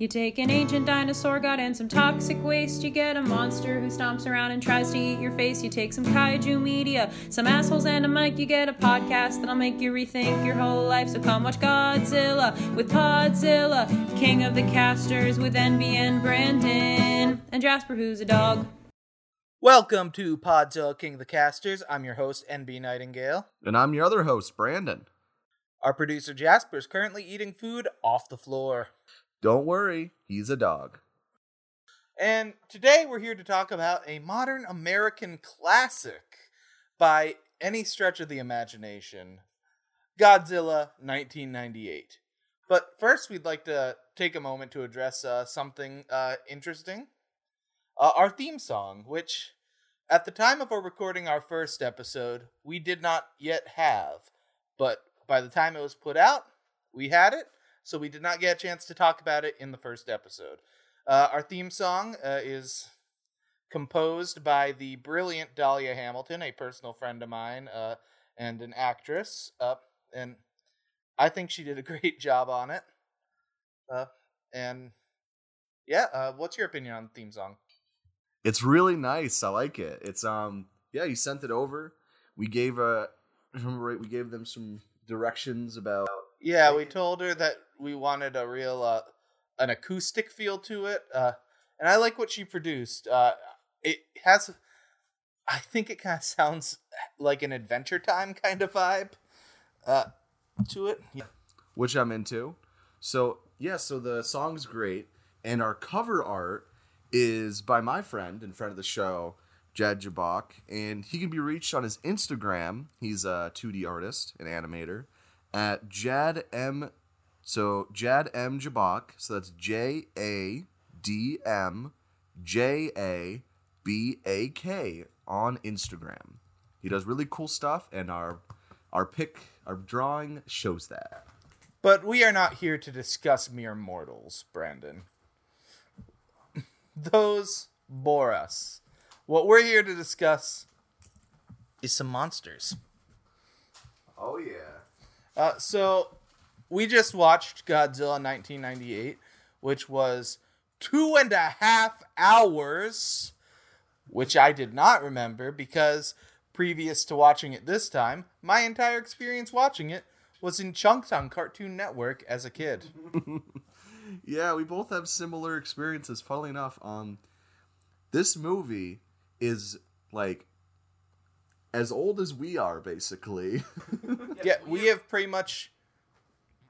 You take an ancient dinosaur god and some toxic waste. You get a monster who stomps around and tries to eat your face. You take some kaiju media, some assholes, and a mic. You get a podcast that'll make you rethink your whole life. So come watch Godzilla with Podzilla, King of the Casters with NBN Brandon, and Jasper, who's a dog. Welcome to Podzilla King of the Casters. I'm your host, NB Nightingale. And I'm your other host, Brandon. Our producer, Jasper, is currently eating food off the floor. Don't worry, he's a dog. And today we're here to talk about a modern American classic by any stretch of the imagination Godzilla 1998. But first, we'd like to take a moment to address uh, something uh, interesting. Uh, our theme song, which at the time of our recording our first episode, we did not yet have. But by the time it was put out, we had it so we did not get a chance to talk about it in the first episode. Uh, our theme song uh, is composed by the brilliant Dahlia Hamilton, a personal friend of mine uh, and an actress, uh, and I think she did a great job on it. Uh, and yeah, uh, what's your opinion on the theme song? It's really nice. I like it. It's um yeah, you sent it over. We gave a remember right, we gave them some directions about yeah, we told her that we wanted a real uh, an acoustic feel to it, uh, and I like what she produced. Uh, it has, I think it kind of sounds like an Adventure Time kind of vibe uh, to it, yeah. which I'm into. So yeah, so the song's great, and our cover art is by my friend and friend of the show. Jad Jabak, and he can be reached on his Instagram. He's a 2D artist, an animator at Jad M. So Jad M. Jabak. So that's J A D M J A B A K on Instagram. He does really cool stuff, and our our pick, our drawing shows that. But we are not here to discuss mere mortals, Brandon. Those bore us. What we're here to discuss is some monsters. Oh yeah. Uh, so we just watched Godzilla 1998, which was two and a half hours, which I did not remember because previous to watching it this time, my entire experience watching it was in chunks on Cartoon Network as a kid. yeah, we both have similar experiences. Funnily enough, um, this movie is like as old as we are, basically. yeah, we have pretty much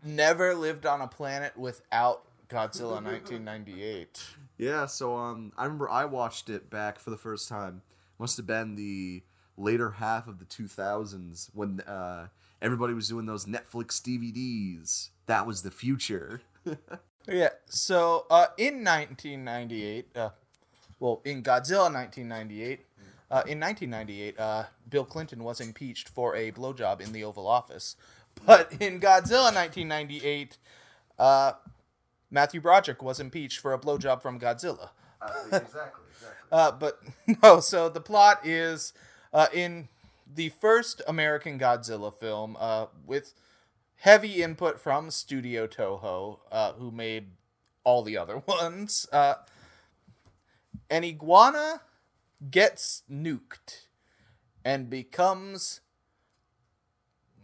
never lived on a planet without Godzilla 1998. Yeah, so um, I remember I watched it back for the first time. Must have been the later half of the 2000s when uh, everybody was doing those Netflix DVDs. That was the future. yeah, so uh, in 1998, uh, well, in Godzilla 1998, uh, in 1998, uh, Bill Clinton was impeached for a blowjob in the Oval Office. But in Godzilla 1998, uh, Matthew Broderick was impeached for a blowjob from Godzilla. Uh, exactly, exactly. Uh, but no, so the plot is uh, in the first American Godzilla film with heavy input from Studio Toho, who made all the other ones. an iguana gets nuked and becomes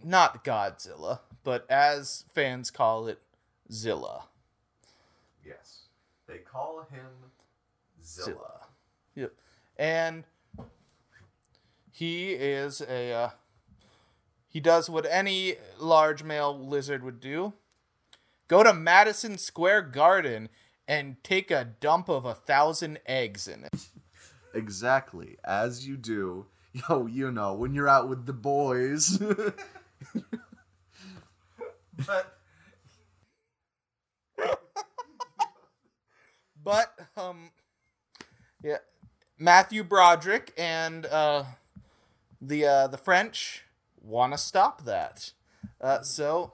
not Godzilla, but as fans call it, Zilla. Yes. They call him Zilla. Zilla. Yep. And he is a uh, he does what any large male lizard would do. Go to Madison Square Garden and take a dump of a thousand eggs in it. Exactly, as you do. Yo, you know, when you're out with the boys. but but um yeah, Matthew Broderick and uh the uh the French want to stop that. Uh so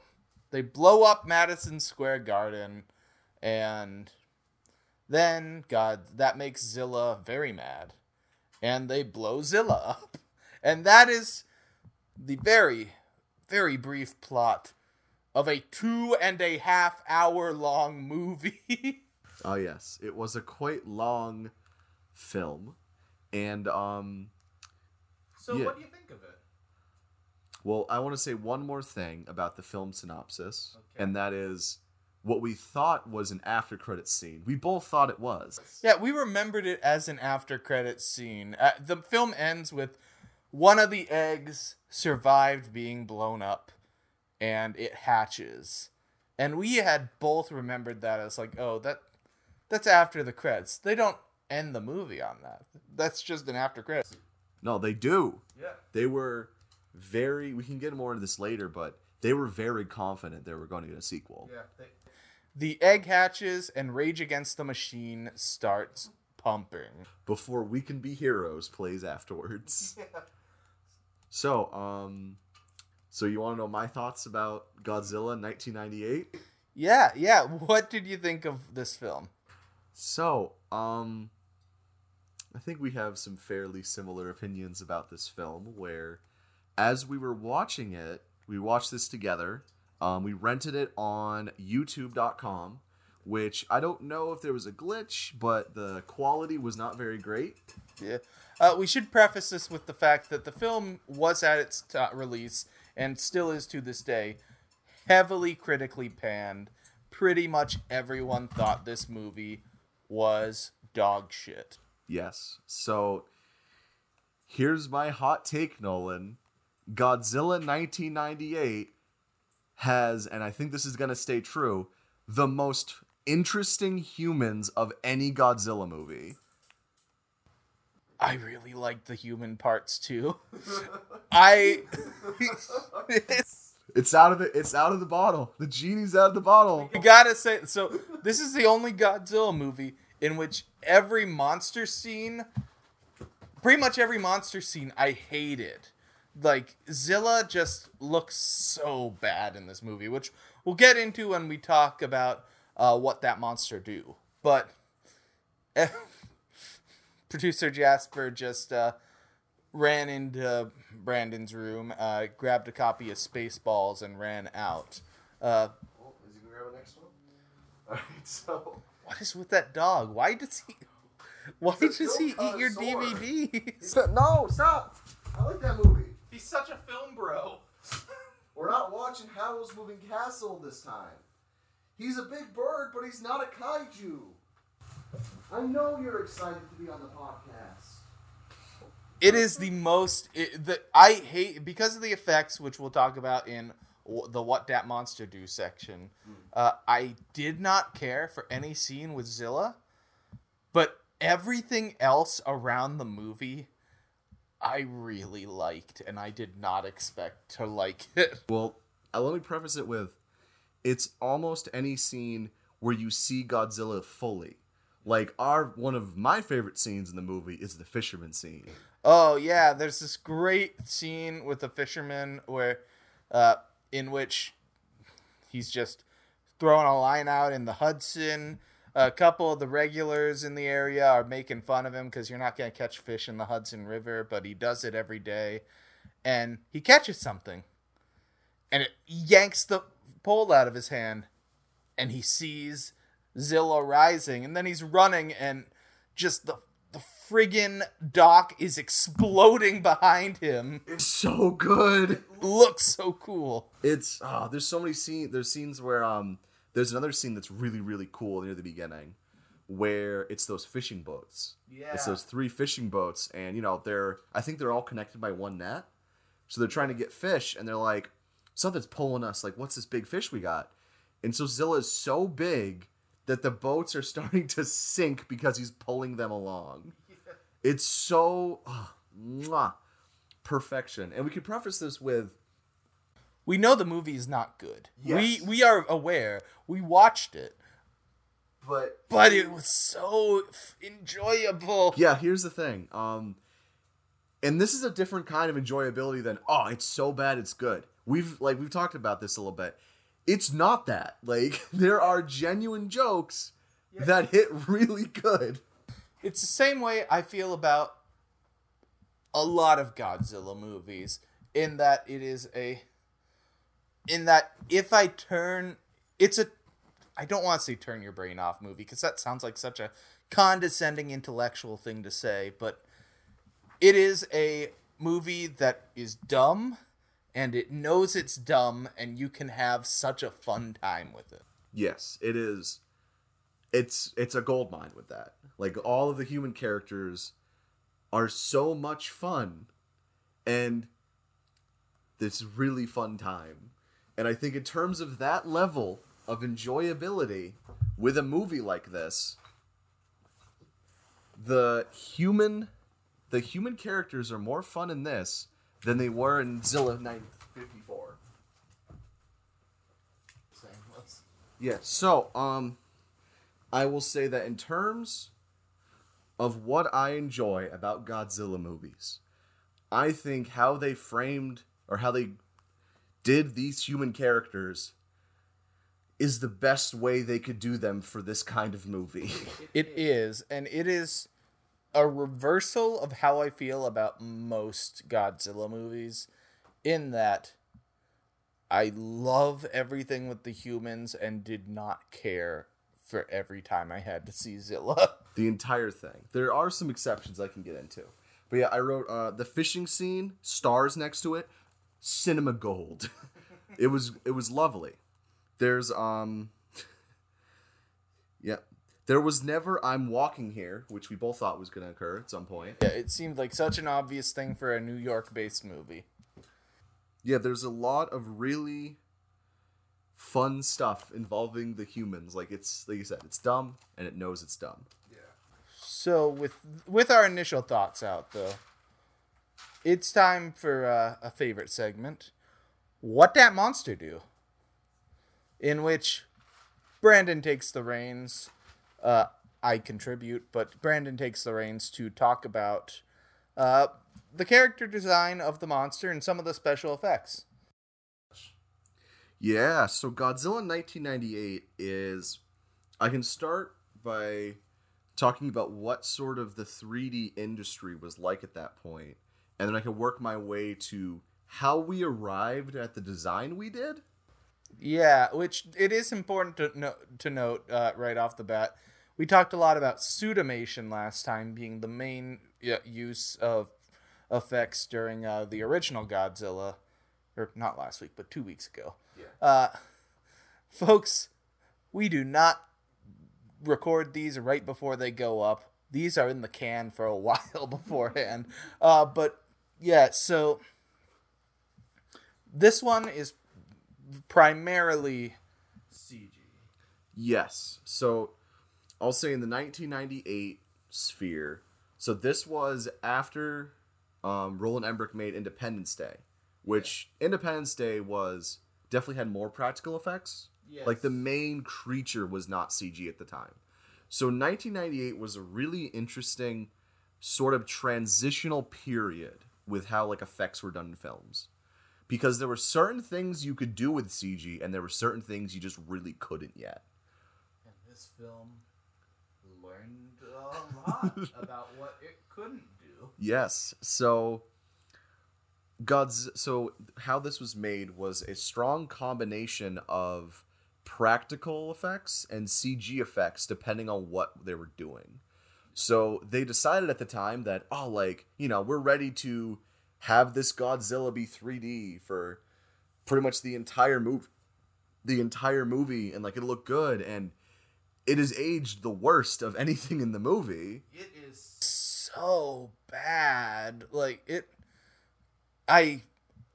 they blow up Madison Square Garden and then, God, that makes Zilla very mad. And they blow Zilla up. And that is the very, very brief plot of a two and a half hour long movie. Oh yes, it was a quite long film, and um, So Yeah. what do you think of it? well, I want to say one more thing about the film synopsis, Okay. and that is what we thought was an after credit scene. We both thought it was. Yeah, we remembered it as an after credit scene. Uh, the film ends with one of the eggs survived being blown up and it hatches. And we had both remembered that as like, oh, that that's after the credits. They don't end the movie on that. That's just an after credits. No, they do. Yeah. They were very. We can get more into this later, but they were very confident they were going to get a sequel. Yeah. The egg hatches and Rage Against the Machine starts pumping. Before We Can Be Heroes plays afterwards. So, um, so you want to know my thoughts about Godzilla 1998? Yeah, yeah. What did you think of this film? So, um, I think we have some fairly similar opinions about this film. Where, as we were watching it, we watched this together. Um, we rented it on YouTube.com, which I don't know if there was a glitch, but the quality was not very great. Yeah. Uh, we should preface this with the fact that the film was at its t- release and still is to this day heavily critically panned. Pretty much everyone thought this movie was dog shit. Yes. So here's my hot take, Nolan. Godzilla 1998 has, and I think this is going to stay true, the most interesting humans of any Godzilla movie. I really like the human parts too. I It's out of the it's out of the bottle. The genie's out of the bottle. You gotta say so. This is the only Godzilla movie in which every monster scene, pretty much every monster scene, I hated. Like Zilla just looks so bad in this movie, which we'll get into when we talk about uh, what that monster do. But producer Jasper just uh, ran into Brandon's room, uh, grabbed a copy of Spaceballs, and ran out. Uh, Oh, is he gonna grab a next one? Alright, so What is with that dog? Why does he? Why does he film eat your DVD? No, stop! I like that movie. He's such a film bro. We're not watching Howl's Moving Castle this time. He's a big bird, but he's not a kaiju. I know you're excited to be on the podcast. It is the most. It, the I hate because of the effects, which we'll talk about in the "What Dat Monster Do" section. Uh, I did not care for any scene with Zilla, but everything else around the movie, I really liked, and I did not expect to like it. Well, uh, let me preface it with it's almost any scene where you see Godzilla fully. Like our one of my favorite scenes in the movie is the fisherman scene. Oh yeah, there's this great scene with the fisherman where, uh, in which he's just throwing a line out in the Hudson. A couple of the regulars in the area are making fun of him because you're not gonna catch fish in the Hudson River, but he does it every day, and he catches something, and it yanks the pole out of his hand, and he sees Zilla rising, and then he's running, and just the the friggin' dock is exploding behind him. It's so good. Looks so cool. It's oh, there's so many scenes. There's scenes where um, there's another scene that's really really cool near the beginning, where it's those fishing boats. Yeah. It's those three fishing boats, and you know they're I think they're all connected by one net, so they're trying to get fish, and they're like, something's pulling us. Like, what's this big fish we got? And so Zilla is so big that the boats are starting to sink because he's pulling them along. It's so ah, mwah, perfection, and we could preface this with We know the movie is not good. Yes. We we are aware. We watched it, but but it was so f- enjoyable. yeah here's the thing um and this is a different kind of enjoyability than oh it's so bad it's good we've like we've talked about this a little bit. It's not that. Like there are genuine jokes that hit really good. It's the same way I feel about a lot of Godzilla movies in that it is a in that if I turn it's a I don't want to say turn your brain off movie because that sounds like such a condescending intellectual thing to say, but it is a movie that is dumb and it knows it's dumb and you can have such a fun time with it. Yes, it is. It's it's a gold mine with that. Like all of the human characters are so much fun and this really fun time. And I think in terms of that level of enjoyability with a movie like this, the human the human characters are more fun in this than they were in Zilla 954. Yeah. So, um, I will say that in terms of what I enjoy about Godzilla movies, I think how they framed or how they did these human characters is the best way they could do them for this kind of movie. It is, and it is a reversal of how I feel about most Godzilla movies, in that I love everything with the humans and did not care for every time I had to see Zilla. the entire thing. There are some exceptions I can get into. But yeah, I wrote uh, the fishing scene, stars next to it, cinema gold. it was it was lovely. There's um yeah, there was never I'm walking here, which we both thought was going to occur at some point. Yeah, it seemed like such an obvious thing for a New York-based movie. Yeah, there's a lot of really fun stuff involving the humans. Like it's like you said, it's dumb and it knows it's dumb. Yeah. So with with our initial thoughts out though, it's time for uh, a favorite segment. What that monster do? In which Brandon takes the reins. Uh, I contribute, but Brandon takes the reins to talk about uh, the character design of the monster and some of the special effects. Yeah, so Godzilla 1998 is. I can start by talking about what sort of the 3D industry was like at that point, and then I can work my way to how we arrived at the design we did. Yeah, which it is important to note to note uh, right off the bat. We talked a lot about suitmation last time being the main uh, use of effects during uh, the original Godzilla, or not last week, but two weeks ago. Yeah. Uh, folks, we do not record these right before they go up. These are in the can for a while beforehand. Uh, but yeah, so this one is primarily CG. Yes. So I'll say in the 1998 sphere. So this was after um, Roland Emmerich made Independence Day, which Independence Day was definitely had more practical effects. Yes. Like the main creature was not CG at the time. So 1998 was a really interesting sort of transitional period with how like effects were done in films. Because there were certain things you could do with CG and there were certain things you just really couldn't yet. And this film learned a lot about what it couldn't do. Yes. So God's so how this was made was a strong combination of practical effects and CG effects depending on what they were doing. So they decided at the time that oh like, you know, we're ready to have this Godzilla be 3D for pretty much the entire movie the entire movie and like it'll look good and it is aged the worst of anything in the movie. It is so bad. Like it I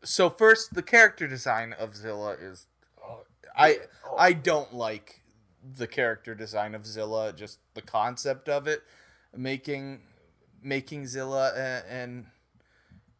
so first the character design of Zilla is oh, I oh. I don't like the character design of Zilla, just the concept of it making making Zilla and, an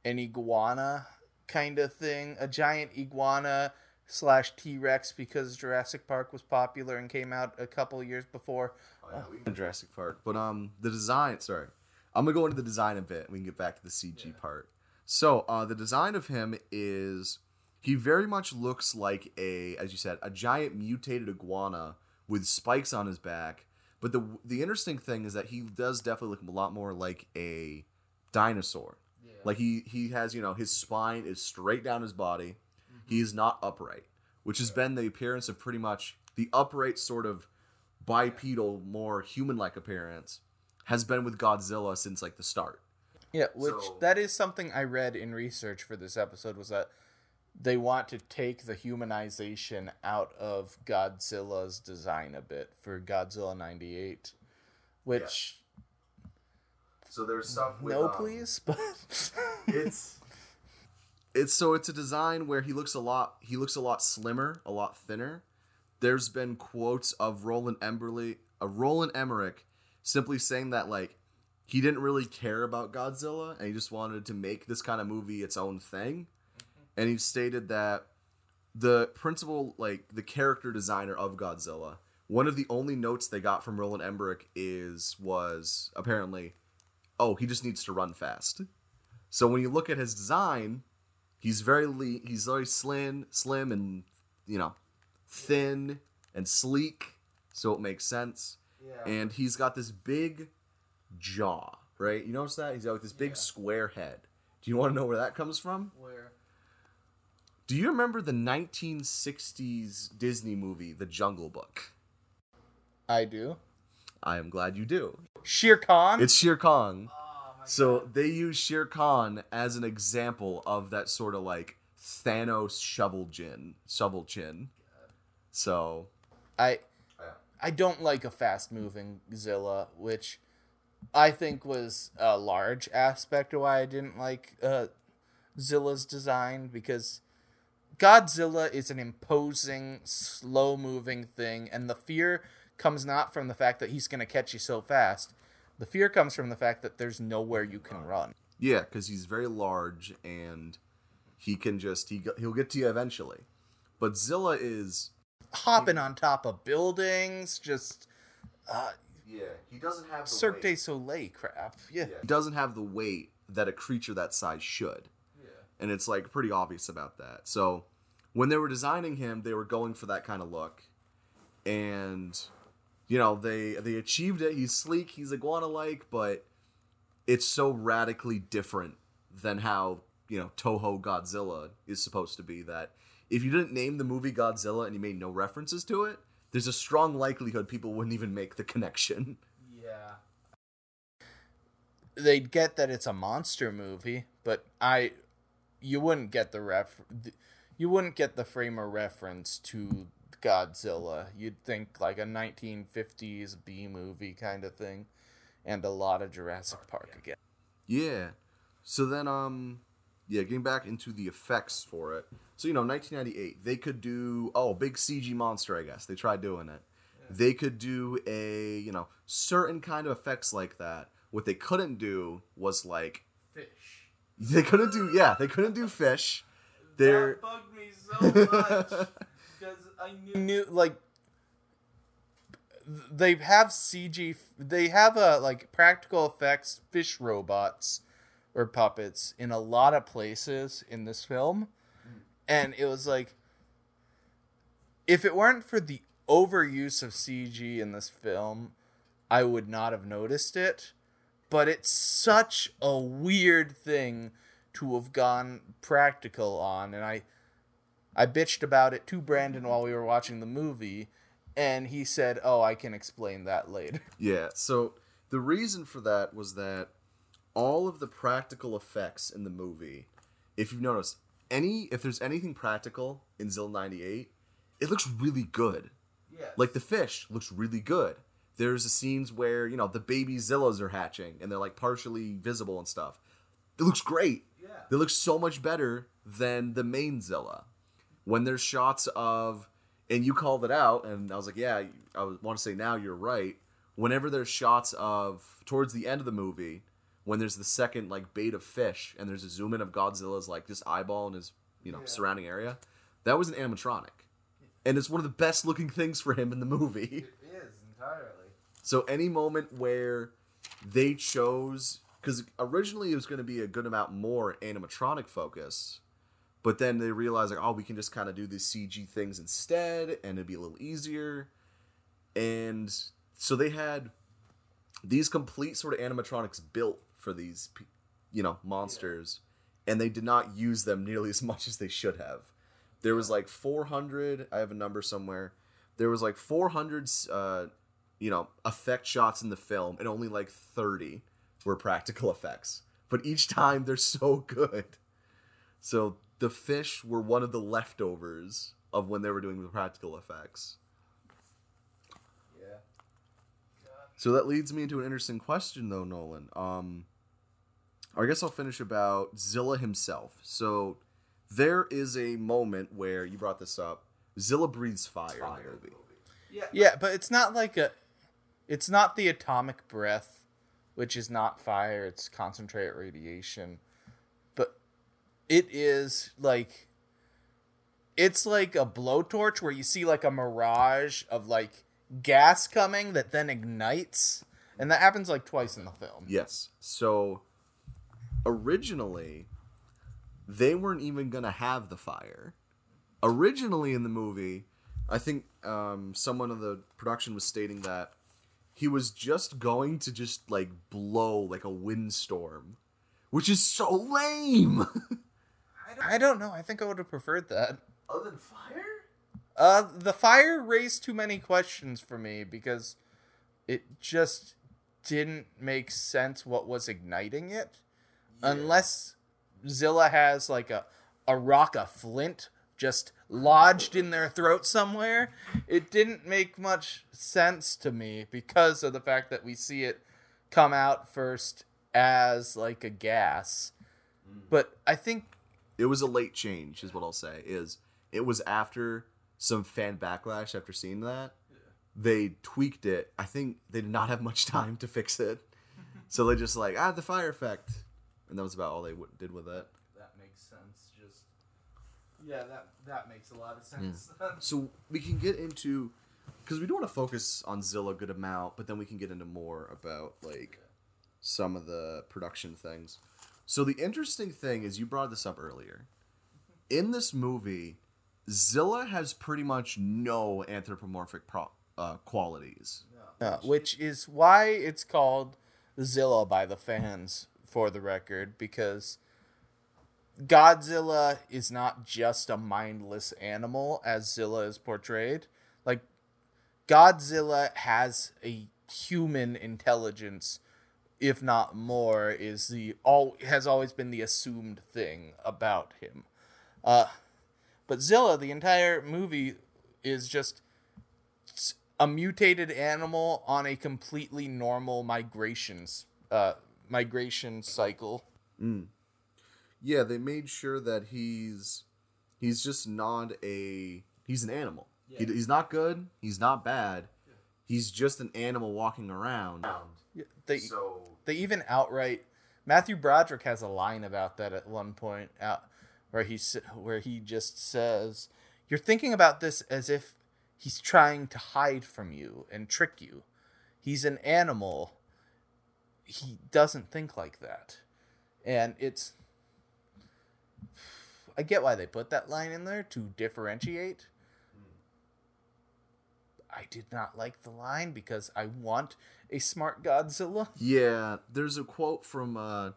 an iguana kind of thing, a giant iguana slash T Rex because Jurassic Park was popular and came out a couple years before. Oh yeah, Jurassic Park. But um the design sorry. I'm gonna go into the design a bit and we can get back to the CG part. So uh the design of him is he very much looks like a, as you said, a giant mutated iguana with spikes on his back. But the the interesting thing is that he does definitely look a lot more like a dinosaur. Like he he has you know his spine is straight down his body. Mm-hmm. He is not upright, which has been the appearance of pretty much the upright sort of bipedal, more human-like appearance has been with Godzilla since like the start. Yeah, which So- that is something I read in research for this episode was that they want to take the humanization out of Godzilla's design a bit for Godzilla 98, which So there's stuff with no um, please, but it's it's so it's a design where he looks a lot he looks a lot slimmer, a lot thinner. There's been quotes of Roland Emberley, a Roland Emmerich, simply saying that like he didn't really care about Godzilla and he just wanted to make this kind of movie its own thing. And he stated that the principal like the character designer of Godzilla, one of the only notes they got from Roland Emmerich is was apparently, oh, he just needs to run fast. So when you look at his design, he's very le- he's very slim, slim and you know, thin and sleek, so it makes sense. Yeah. And he's got this big jaw, right? You notice that he's got like this big Yeah. square head. Do you want to know where that comes from? where Do you remember the 1960s Disney movie, The Jungle Book? I do. I am glad you do. Shere Khan. It's Shere Khan. Oh my So they use Shere Khan as an example of that sort of like Thanos shovel chin, shovel chin. So I I don't like a fast moving Zilla, which I think was a large aspect of why I didn't like uh, Zilla's design because Godzilla is an imposing, slow moving thing, and the fear comes not from the fact that he's going to catch you so fast. The fear comes from the fact that there's nowhere you can run. yeah, because he's very large and he can just he he'll get to you eventually. But Zilla is Hopping on top of buildings, just uh, yeah he doesn't have Cirque du Soleil crap. Yeah. He doesn't have the weight that a creature that size should. Yeah, and it's like pretty obvious about that. So when they were designing him, they were going for that kind of look. And you know, they they achieved it. He's sleek, he's iguana like, but it's so radically different than how, you know, Toho Godzilla is supposed to be that if you didn't name the movie Godzilla and you made no references to it, there's a strong likelihood people wouldn't even make the connection. Yeah. They'd get that it's a monster movie, but I you wouldn't get the ref you wouldn't get the frame of reference to Godzilla. You'd think like a 1950s B movie kind of thing and a lot of Jurassic Park again. Yeah. So then, um, yeah, getting back into the effects for it. So you know, 1998, they could do oh, big CG monster. I guess they tried doing it. They could do a you know certain kind of effects like that. What they couldn't do was like Fish. they couldn't do yeah they couldn't do fish. They're bugged me so much I knew, like they have CG. They have a like practical effects fish robots or puppets in a lot of places in this film, hmm. and it was like if it weren't for the overuse of CG in this film, I would not have noticed it. But it's such a weird thing to have gone practical on, and I I bitched about it to Brandon while we were watching the movie, and he said, "Oh, I can explain that later." Yeah, so the reason for that was that all of the practical effects in the movie, if you've noticed, any if there's anything practical in Zill 98, it looks really good. Yeah. Like the fish looks really good. There's the scenes where, you know, the baby Zillas are hatching and they're like partially visible and stuff. It looks great. Yeah. It looks so much better than the main Zilla. When there's shots of, and you called it out, and I was like, yeah, I want to say now you're right. Whenever there's shots of, towards the end of the movie, when there's the second like bait of fish, and there's a zoom in of Godzilla's like just eyeball in his, you know, Yeah. surrounding area, that was an animatronic, and it's one of the best looking things for him in the movie. is entirely. So any moment where they chose because originally it was going to be a good amount more animatronic focus, but then they realized like, oh, we can just kind of do these CG things instead, and it'd be a little easier. And so they had these complete sort of animatronics built for these, you know, monsters, and they did not use them nearly as much as they should have. There was like 400. I have a number somewhere. there was like 400 uh, you know, effect shots in the film and only like 30 were practical effects. But each time they're so good. So the fish were one of the leftovers of when they were doing the practical effects. Yeah. So that leads me into an interesting question, though, Nolan. Um, I guess I'll finish about Zilla himself. So there is a moment where you brought this up. Zilla breathes fire, in the movie. Yeah. Yeah, but it's not like a. It's not the atomic breath, which is not fire. It's concentrated radiation, but it is like. It's like a blowtorch where you see like a mirage of like gas coming that then ignites, and that happens like twice in the film. Yes. So originally, they weren't even gonna have the fire. Originally in the movie, I think um, someone of the production was stating that he was just going to just like blow like a windstorm, which is so lame. I don't know. I think I would have preferred that. Other than fire? Uh, the fire raised too many questions for me because it just didn't make sense what was igniting it, unless Zilla has like a a rock of flint just lodged in their throat somewhere. It didn't make much sense to me because of the fact that we see it come out first as like a gas. But I think It was a late change, is what I'll say. Is it was after some fan backlash after seeing that. They tweaked it. I think they did not have much time to fix it, so they just like ah the fire effect, and that was about all they w- did with it. that makes sense. Just yeah, that that makes a lot of sense. So we can get into because we do want to focus on Zilla a good amount, but then we can get into more about like some of the production things. So the interesting thing is you brought this up earlier. In this movie, Zilla has pretty much no anthropomorphic pro- uh, qualities. Uh, which is why it's called Zilla by the fans, for the record, because Godzilla is not just a mindless animal as Zilla is portrayed. Like, Godzilla has a human intelligence, if not more, is the all has always been the assumed thing about him. Uh, but Zilla, the entire movie is just a mutated animal on a completely normal migrations uh migration cycle. Yeah, they made sure that he's he's just not a he's an animal. He, he's not good. He's not bad. He's just an animal walking around. They So they even outright Matthew Broderick has a line about that at one point out where he where he just says you're thinking about this as if he's trying to hide from you and trick you. He's an animal. He doesn't think like that. And it's I get why they put that line in there to differentiate. I did not like the line because I want a smart Godzilla. Yeah, there's a quote from uh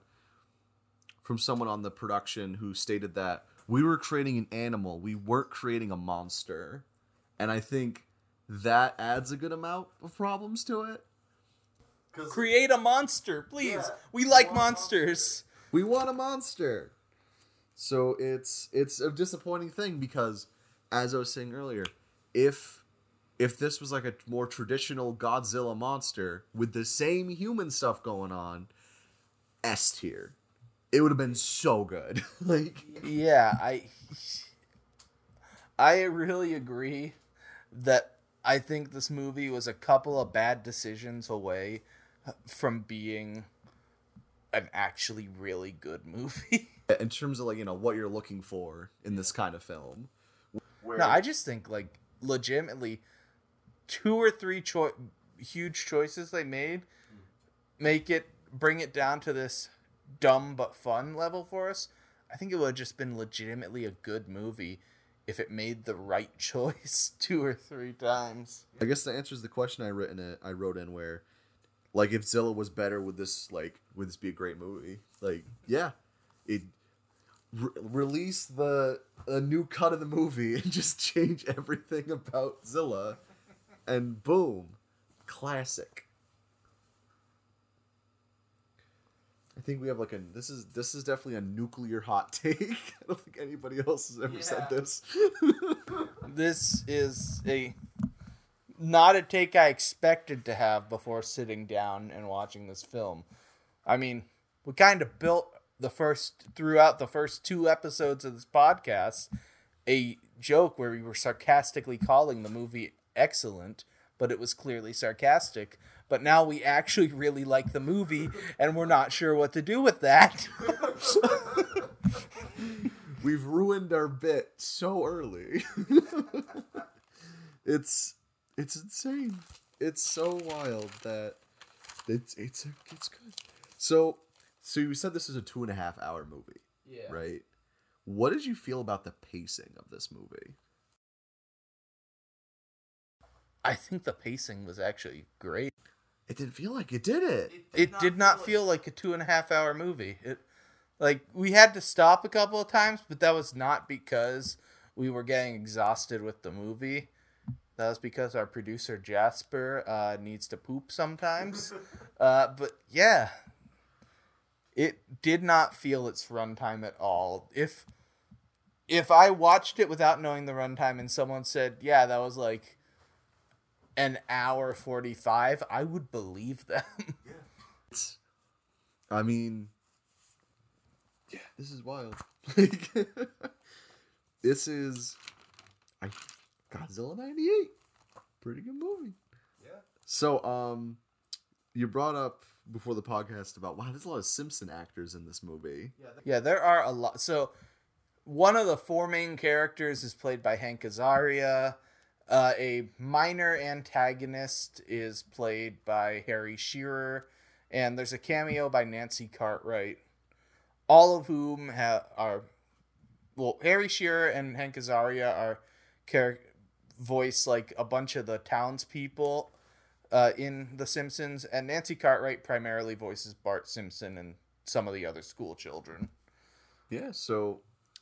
from someone on the production who stated that we were creating an animal, we weren't creating a monster. And I think that adds a good amount of problems to it. Create a monster, please. Yeah, we like want a monsters. We want a monster. So it's it's a disappointing thing because as I was saying earlier, if if this was like a more traditional Godzilla monster with the same human stuff going on, S tier. It would have been so good. like Yeah, I I really agree that I think this movie was a couple of bad decisions away from being an actually really good movie. in terms of like, you know, what you're looking for in this kind of film. Where No, I just think like legitimately two or three choi- huge choices they made make it bring it down to this dumb but fun level for us. I think it would have just been legitimately a good movie if it made the right choice two or three times. I guess that answers the question I written it I wrote in where like if Zilla was better would this like would this be a great movie? Like yeah. It re- release the a new cut of the movie and just change everything about Zilla and boom, classic. I think we have like a this is this is definitely a nuclear hot take. I don't think anybody else has ever said this. This is a not a take I expected to have before sitting down and watching this film. I mean, we kind of built the first throughout the first two episodes of this podcast a joke where we were sarcastically calling the movie excellent, but it was clearly sarcastic. But now we actually really like the movie and we're not sure what to do with that. We've ruined our bit so early. it's it's insane. It's so wild that it's it's it's good. So so you said this is a two and a half hour movie, yeah. right? What did you feel about the pacing of this movie? I think the pacing was actually great. It didn't feel like it did it. it did not feel like a two and a half hour movie. It like we had to stop a couple of times, but that was not because we were getting exhausted with the movie. That was because our producer Jasper uh, needs to poop sometimes. uh, but yeah, it did not feel its runtime at all. If if I watched it without knowing the runtime and someone said, "Yeah, that was like an hour 45," I would believe them. It's- I mean, yeah, this is wild. Like, this is I Godzilla '98. Pretty good movie. Yeah. So, um, you brought up before the podcast about wow, there's a lot of Simpson actors in this movie. Yeah, there are a lot. So, one of the four main characters is played by Hank Azaria. Uh, a minor antagonist is played by Harry Shearer, and there's a cameo by Nancy Cartwright. All of whom ha- are, well, Harry Shearer and Hank Azaria are char- voice like a bunch of the townspeople uh, in The Simpsons, and Nancy Cartwright primarily voices Bart Simpson and some of the other school children. Yeah. So,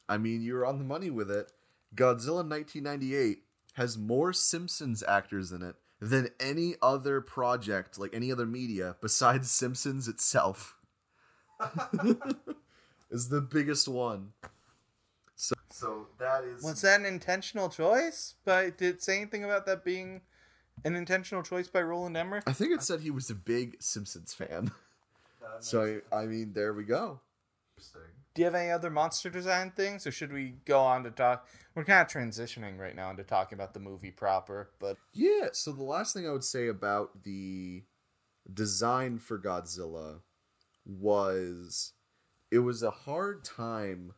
I mean, you're on the money with it. Godzilla 1998 has more Simpsons actors in it than any other project, like any other media besides Simpsons itself. is the biggest one. So, so that is Was that an intentional choice? But did it say anything about that being an intentional choice by Roland Emmerich? I think it said he was a big Simpsons fan. So I mean, there we go. Do you have any other monster design things, or should we go on to talk? We're kind of transitioning right now into talking about the movie proper, but Yeah. So the last thing I would say about the design for Godzilla was it was a hard time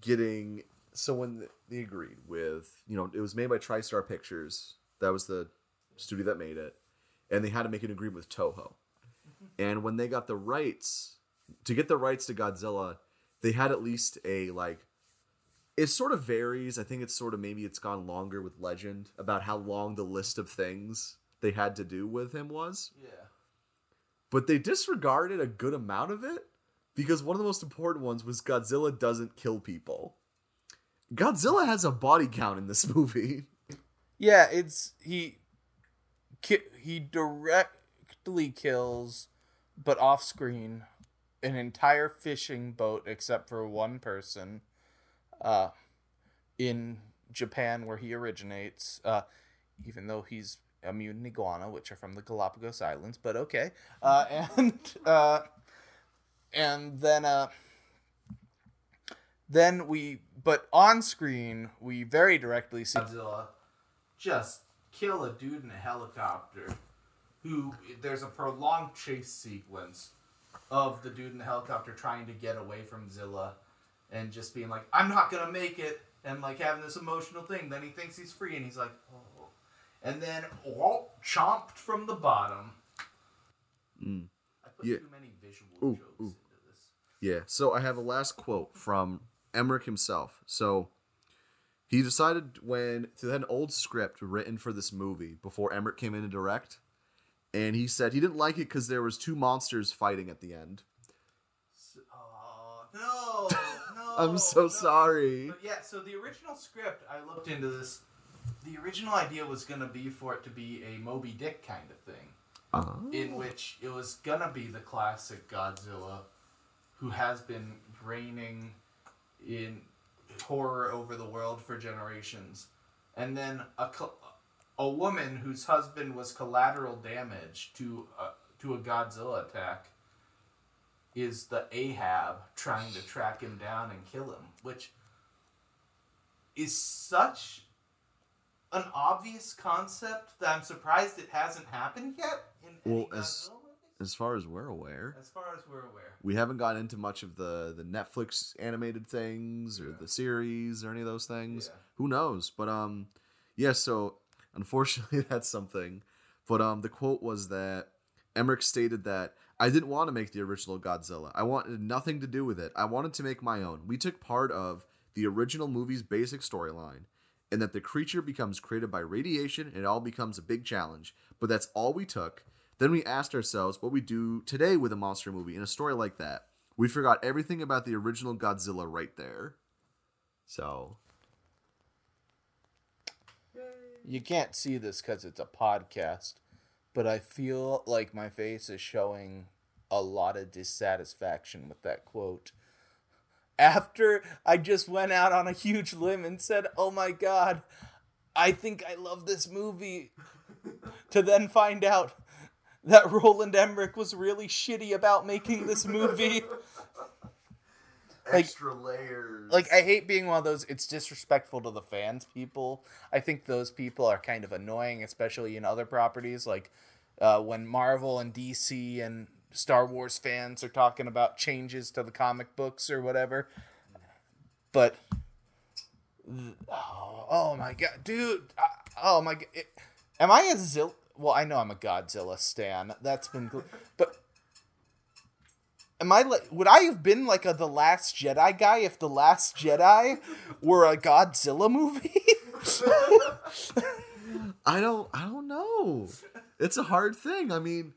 getting. So when they agreed with, you know, it was made by TriStar Pictures. That was the studio that made it, and they had to make an agreement with Toho. And when they got the rights to get the rights to Godzilla, they had at least a like it sort of varies. I think it's sort of maybe it's gone longer with Legend about how long the list of things they had to do with him was. yeah, But they disregarded a good amount of it because one of the most important ones was Godzilla doesn't kill people. Godzilla has a body count in this movie. yeah, it's he. ki- He directly kills, but off screen, an entire fishing boat except for one person. Uh, in Japan, where he originates, uh, even though he's a mutant iguana, which are from the Galapagos Islands, but okay. Uh, and uh, and then uh, then we, but on screen, we very directly see Godzilla just kill a dude in a helicopter. Who there's a prolonged chase sequence of the dude in the helicopter trying to get away from Zilla and just being like, I'm not gonna make it, and like having this emotional thing. Then he thinks he's free, and he's like, oh. And then Walt chomped from the bottom. Mm. I put Yeah. too many visual Ooh, jokes ooh. into this. Yeah. So I have a last quote from Emmerich himself. So he decided when they had an old script written for this movie before Emmerich came in to direct, and he said he didn't like it because there was two monsters fighting at the end. Oh, no, no. I'm so no. sorry. But yeah, so the original script, I looked into this the original idea was gonna be for it to be a Moby Dick kind of thing, Oh. in which it was gonna be the classic Godzilla, who has been reigning in horror over the world for generations, and then a a woman whose husband was collateral damage to a, to a Godzilla attack is the Ahab trying to track him down and kill him, which is such an obvious concept that I'm surprised it hasn't happened yet Well, as-. As far as we're aware, As far as we're aware. we haven't gotten into much of the the Netflix animated things or Yeah. the series or any of those things. Yeah. Who knows? But um, yeah. So unfortunately, that's something. But um, the quote was that Emmerich stated that I didn't want to make the original Godzilla. I wanted nothing to do with it. I wanted to make my own. We took part of the original movie's basic storyline, and that the creature becomes created by radiation and it all becomes a big challenge. But that's all we took. Then we asked ourselves what we do today with a monster movie in a story like that. We forgot everything about the original Godzilla right there. So, You can't see this because it's a podcast, but I feel like my face is showing a lot of dissatisfaction with that quote. After I just went out on a huge limb and said, Oh my god, I think I love this movie, to then find out that Roland Emmerich was really shitty about making this movie. Like- extra layers. like I hate being one of those it's disrespectful to the fans people. I think those people are kind of annoying, especially in other properties like uh, when Marvel and DC and Star Wars fans are talking about changes to the comic books or whatever. But oh, oh my god, dude! Oh my god, it- am I a Zil? Well, I know I'm a Godzilla stan. That's been, but Am I like? Would I have been like a the Last Jedi guy if the Last Jedi were a Godzilla movie? I don't I don't know. It's a hard thing. I mean,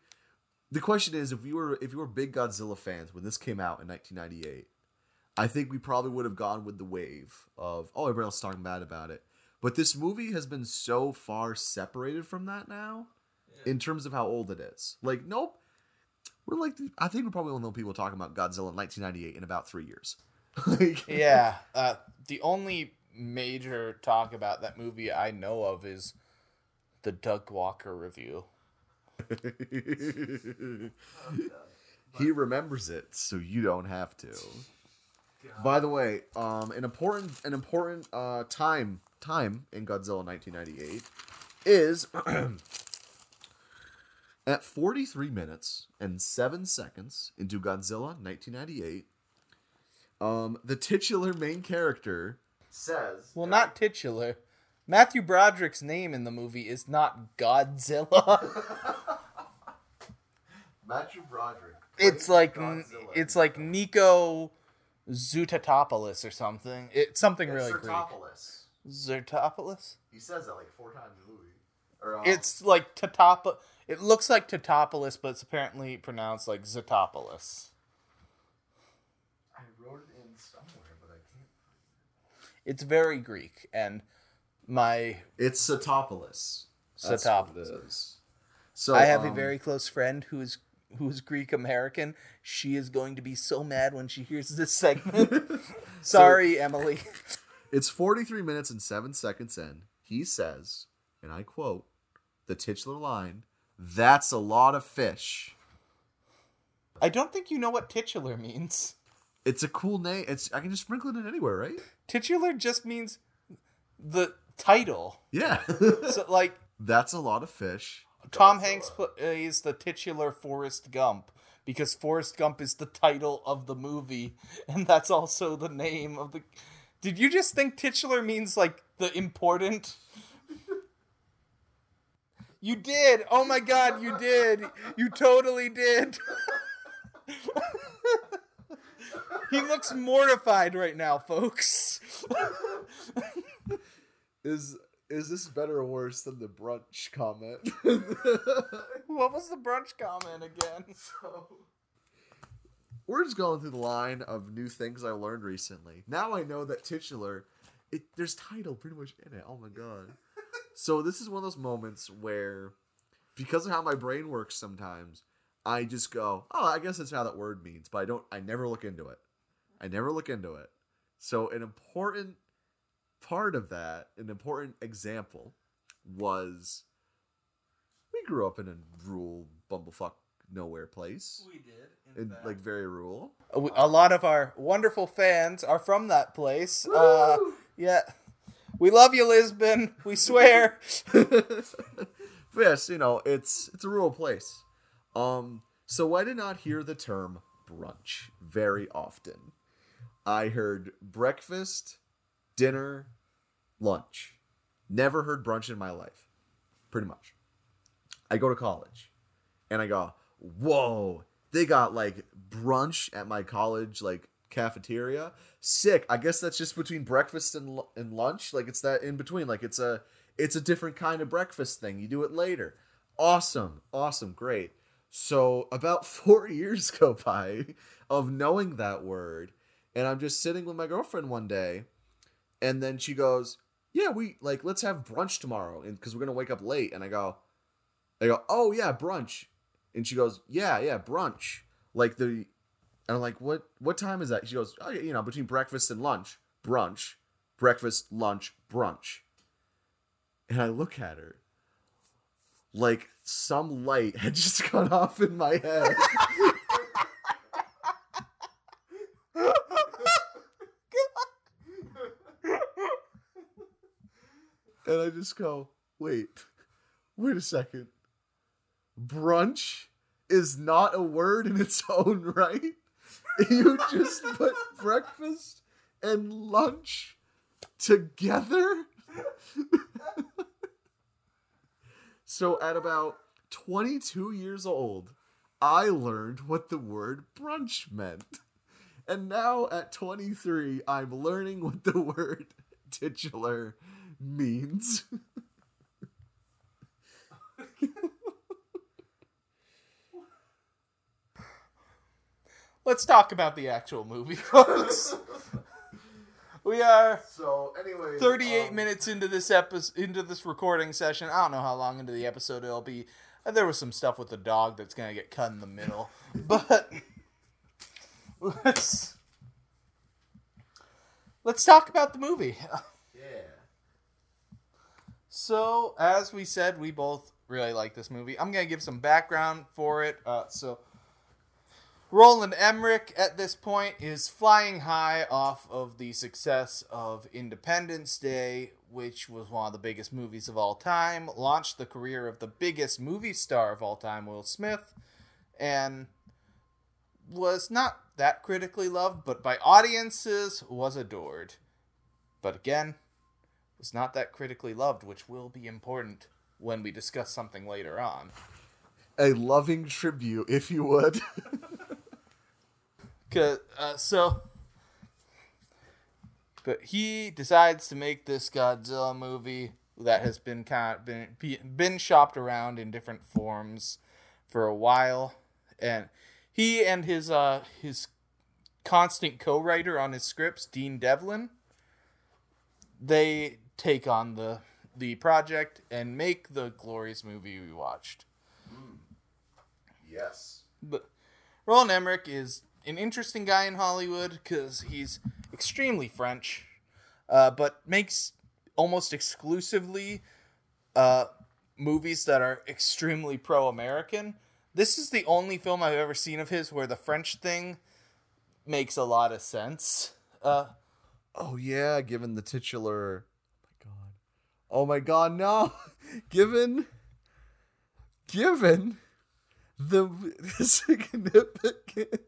the question is if you were if you were big Godzilla fans when this came out in 1998, I think we probably would have gone with the wave of oh everybody else is talking bad about it. But this movie has been so far separated from that now in terms of how old it is. Like nope. We're like I think we're probably will know people talking about Godzilla in 1998 in about 3 years. like, yeah. Uh, the only major talk about that movie I know of is the Doug Walker review. he remembers it, so you don't have to. By the way, um, an important an important uh, time time in Godzilla 1998 is at 43 minutes and 7 seconds into Godzilla 1998. Um, the titular main character says, Well, not titular. Matthew Broderick's name in the movie is not Godzilla. Matthew Broderick. it's like it's like Nico Zootatopoulos or something. It's something really Greek. Zertopoulos? He says that like four times in the movie. Or, um, It's like Tatop. It looks like Tatopoulos, but it's apparently pronounced like Zotopoulos. I wrote it in somewhere, but I can't. It's very Greek, and my It's Satopoulos. That's what it Satopoulos. is. So I have a um, very close friend who is who's Greek American. She is going to be so mad when she hears this segment. Sorry, Emily. It's 43 minutes and 7 seconds in. He says, and I quote, the titular line, that's a lot of fish. I don't think you know what titular means. It's a cool name. It's I can just sprinkle it in anywhere, right? Titular just means the title. Yeah. So, like, that's a lot of fish. Tom Hanks plays uh, the titular Forrest Gump because Forrest Gump is the title of the movie, and that's also the name of the. Did you just think titular means like the important? You did. Oh my god, you did. You totally did. he looks mortified right now, folks. Is is this better or worse than the brunch comment? what was the brunch comment again? We're just going through the line of new things I learned recently. Now I know that titular, it there's title pretty much in it. Oh my god. So this is one of those moments where, because of how my brain works, sometimes I just go, "Oh, I guess that's how that word means," but I don't. I never look into it. I never look into it. So an important part of that, an important example, was we grew up in a rural bumblefuck nowhere place, We did. in like very rural. a lot of our wonderful fans are from that place. Uh, yeah. We love you, Lisbon. We swear. yes, you know, it's it's a rural place. Um, so I did not hear the term brunch very often. I heard breakfast, dinner, lunch. Never heard brunch in my life. Pretty much. I go to college and I go, whoa, they got like brunch at my college like cafeteria. Sick. I guess that's just between breakfast and and lunch. Like it's that in between. Like it's a it's a different kind of breakfast thing. You do it later. Awesome. Awesome. Great. So about 4 years go by of knowing that word and I'm just sitting with my girlfriend one day and then she goes, "Yeah, we like let's have brunch tomorrow and cuz we're going to wake up late." And I go I go, "Oh yeah, brunch." And she goes, "Yeah, yeah, brunch." Like the and I'm like, "What what time is that?" She goes, "Oh, you know, between breakfast and lunch, brunch, breakfast, lunch, brunch." And I look at her like some light had just gone off in my head. and I just go, "Wait. Wait a second. Brunch is not a word in its own right. You just put breakfast and lunch together. so at about 22 years old, I learned what the word brunch meant. And now at 23, I'm learning what the word titular means. Let's talk about the actual movie, folks. we are So anyway, 38 um, minutes into this episode into this recording session. I don't know how long into the episode it'll be. Uh, There was some stuff with the dog that's gonna get cut in the middle, but let's let's talk about the movie. Yeah. So, as we said, we both really like this movie. I'm going to give some background for it. Uh, so, Roland Emmerich at this point is flying high off of the success of Independence Day, which was one of the biggest movies of all time, launched the career of the biggest movie star of all time, Will Smith, and was not that critically loved, but by audiences was adored. But again, was not that critically loved, which will be important when we discuss something later on. A loving tribute, if you would. 'Cause, uh, so, but he decides to make this Godzilla movie that has been kind of been been shopped around in different forms for a while, and he and his uh his constant co-writer on his scripts, Dean Devlin, they take on the the project and make the glorious movie we watched. yes. But Roland Emmerich is an interesting guy in Hollywood because he's extremely French, uh, but makes almost exclusively uh, movies that are extremely pro-American. This is the only film I've ever seen of his where the French thing makes a lot of sense. Uh, Oh yeah, given the titular. Oh my god. Oh my god, no. given. Given the significant.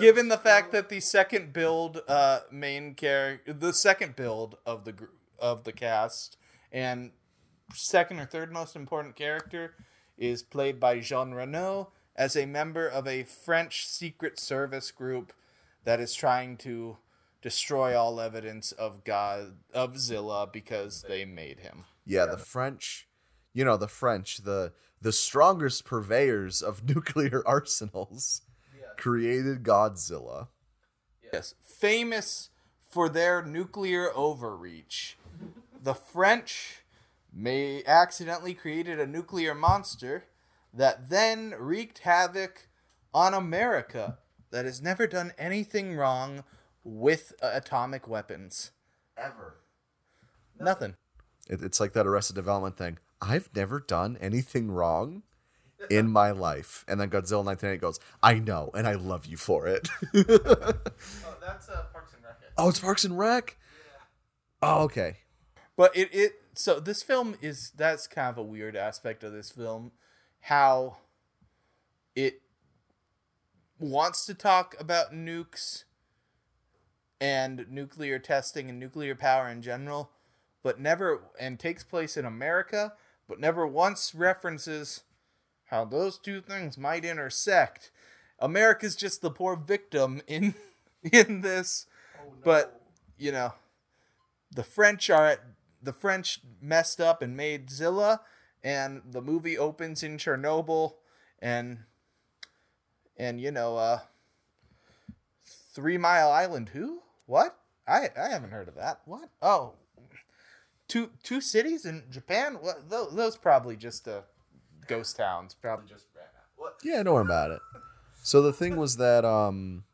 Given the fact that the second build uh main character the second build of the gr- of the cast and second or third most important character is played by Jean Reno as a member of a French secret service group that is trying to destroy all evidence of God of Zilla because they made him. Yeah, the French, you know, the French, the the strongest purveyors of nuclear arsenals, created Godzilla. Yes, famous for their nuclear overreach. the French may accidentally created a nuclear monster that then wreaked havoc on America that has never done anything wrong with uh, atomic weapons. Ever. Nothing. It, it's like that Arrested Development thing. I've never done anything wrong in my life. And then Godzilla 1998 goes, I know, and I love you for it. Oh, that's uh, Parks and Rec. oh, it's Parks and Rec? Oh, okay. But it, it so this film is that's kind of a weird aspect of this film, how it wants to talk about nukes and nuclear testing and nuclear power in general, but never and takes place in America, but never once references how those two things might intersect. America's just the poor victim in in this, but you know, the French are at, the French messed up and made Zilla, and the movie opens in Chernobyl, and and you know, uh, Three Mile Island. Who? What? I I haven't heard of that. What? Oh, two two cities in Japan. What? Those, those probably just uh, ghost towns. Probably just. What? Yeah, don't worry about it. So the thing was that um,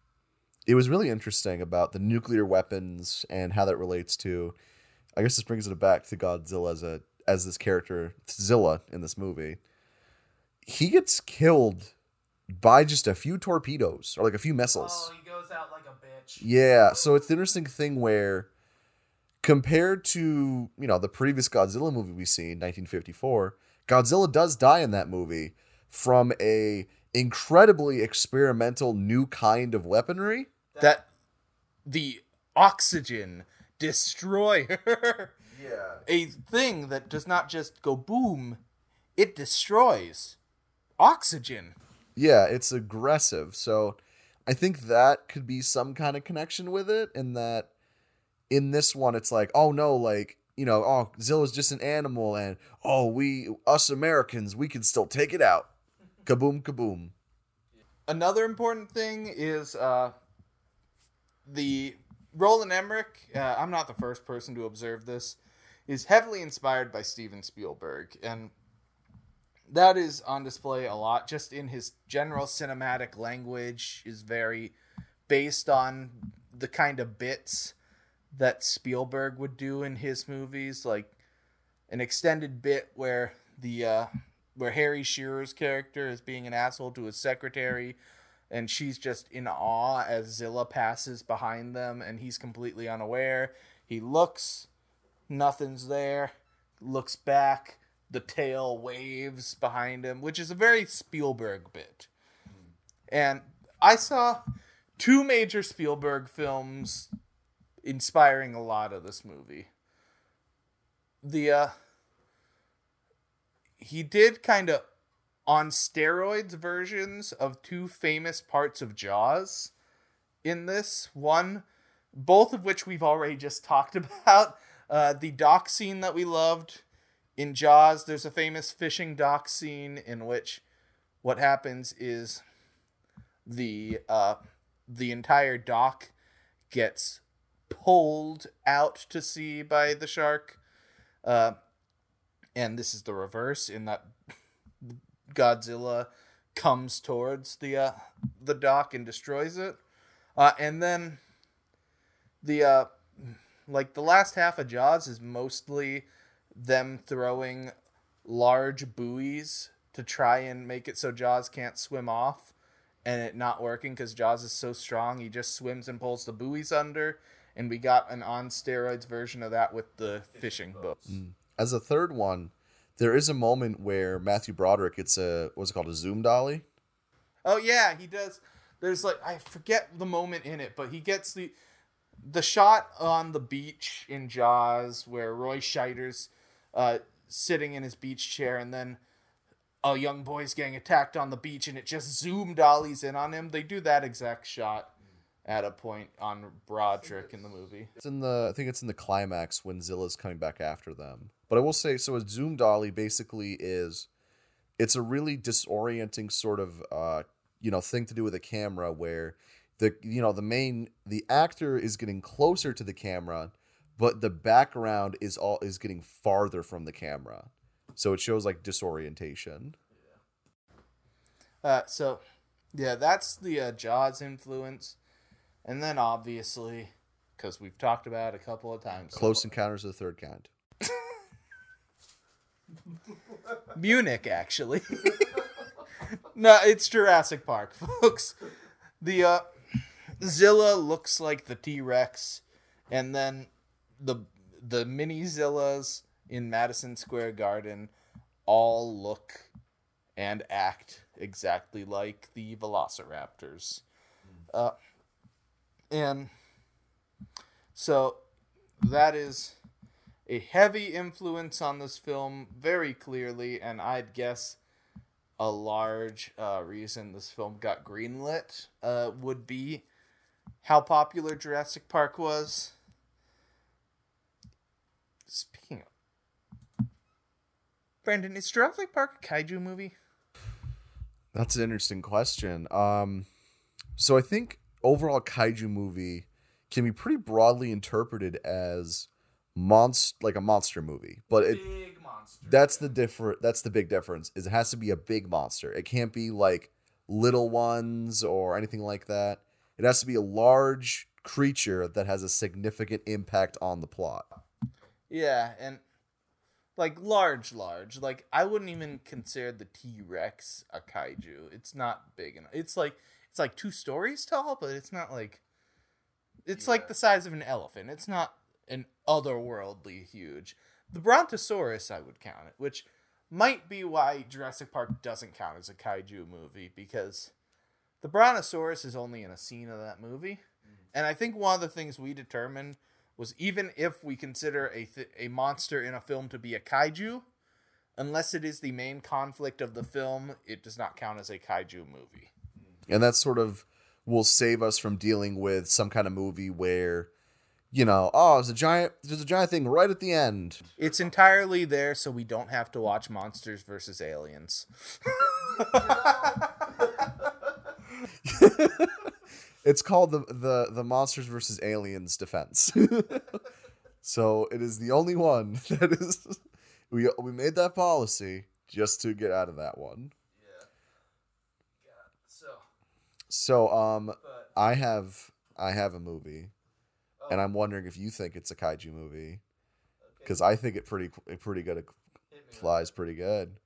it was really interesting about the nuclear weapons and how that relates to. I guess this brings it back to Godzilla as a as this character Zilla in this movie. He gets killed by just a few torpedoes or like a few missiles. he goes out like a bitch. Yeah, so it's the interesting thing where compared to, you know, the previous Godzilla movie we see in 1954, Godzilla does die in that movie from a incredibly experimental new kind of weaponry. That the oxygen destroyer. Yeah. a thing that does not just go boom, it destroys oxygen. Yeah, it's aggressive. So I think that could be some kind of connection with it in that in this one it's like, oh no, like, you know, oh, Zilla's just an animal and oh, we us Americans, we can still take it out. Kaboom kaboom. Another important thing is uh, the Roland Emmerich. Uh, I'm not the first person to observe this. Is heavily inspired by Steven Spielberg, and that is on display a lot. Just in his general cinematic language, is very based on the kind of bits that Spielberg would do in his movies, like an extended bit where the uh, where Harry Shearer's character is being an asshole to his secretary, and she's just in awe as Zilla passes behind them, and he's completely unaware. He looks, nothing's there. Looks back, the tail waves behind him, which is a very Spielberg bit. And I saw two major Spielberg films inspiring a lot of this movie. The uh he did kind of on steroids versions of two famous parts of Jaws in this one both of which we've already just talked about uh, the dock scene that we loved in Jaws there's a famous fishing dock scene in which what happens is the uh, the entire dock gets pulled out to sea by the shark. Uh, and this is the reverse in that Godzilla comes towards the uh, the dock and destroys it, uh, and then the uh, like the last half of Jaws is mostly them throwing large buoys to try and make it so Jaws can't swim off, and it not working because Jaws is so strong he just swims and pulls the buoys under, and we got an on steroids version of that with the fishing boats. As a third one, there is a moment where Matthew Broderick gets a what's it called a zoom dolly. Oh yeah, he does. There's like I forget the moment in it, but he gets the the shot on the beach in Jaws where Roy Scheider's uh, sitting in his beach chair, and then a young boy's getting attacked on the beach, and it just zoom dollies in on him. They do that exact shot at a point on Broderick in the movie. It's in the I think it's in the climax when Zilla's coming back after them. But I will say so a zoom dolly basically is it's a really disorienting sort of uh you know thing to do with a camera where the you know the main the actor is getting closer to the camera but the background is all is getting farther from the camera, so it shows like disorientation. Uh, so, yeah, that's the uh, Jaws influence, and then obviously, because we've talked about it a couple of times, Close Encounters of the Third Kind. Munich, actually. no, it's Jurassic Park, folks. The uh, Zilla looks like the T Rex, and then the the mini Zillas in Madison Square Garden all look and act exactly like the Velociraptors. Uh, and so that is a heavy influence on this film, very clearly, and I'd guess a large uh, reason this film got greenlit uh, would be how popular Jurassic Park was. Speaking of. Brandon, is Jurassic Park a kaiju movie? That's an interesting question. Um, so I think overall kaiju movie can be pretty broadly interpreted as monst like a monster movie, but it Big monster. that's the different that's the big difference is it has to be a big monster. It can't be like little ones or anything like that. It has to be a large creature that has a significant impact on the plot. Yeah, and like large, large. Like I wouldn't even consider the T Rex a kaiju. It's not big enough. It's like it's like two stories tall, but it's not like it's like the size of an elephant. It's not an otherworldly huge. The Brontosaurus, I would count it, which might be why Jurassic Park doesn't count as a kaiju movie because the Brontosaurus is only in a scene of that movie. Mm-hmm. And I think one of the things we determined was even if we consider a th- a monster in a film to be a kaiju, unless it is the main conflict of the film, it does not count as a kaiju movie. And that sort of will save us from dealing with some kind of movie where you know, oh, there's a giant there's a giant thing right at the end. It's entirely there so we don't have to watch Monsters versus Aliens. It's called the the the Monsters versus Aliens defense. so it is the only one that is we we made that policy just to get out of that one. So, So um but I have I have a movie and I'm wondering if you think it's a kaiju movie cuz I think it pretty it pretty good it flies pretty good.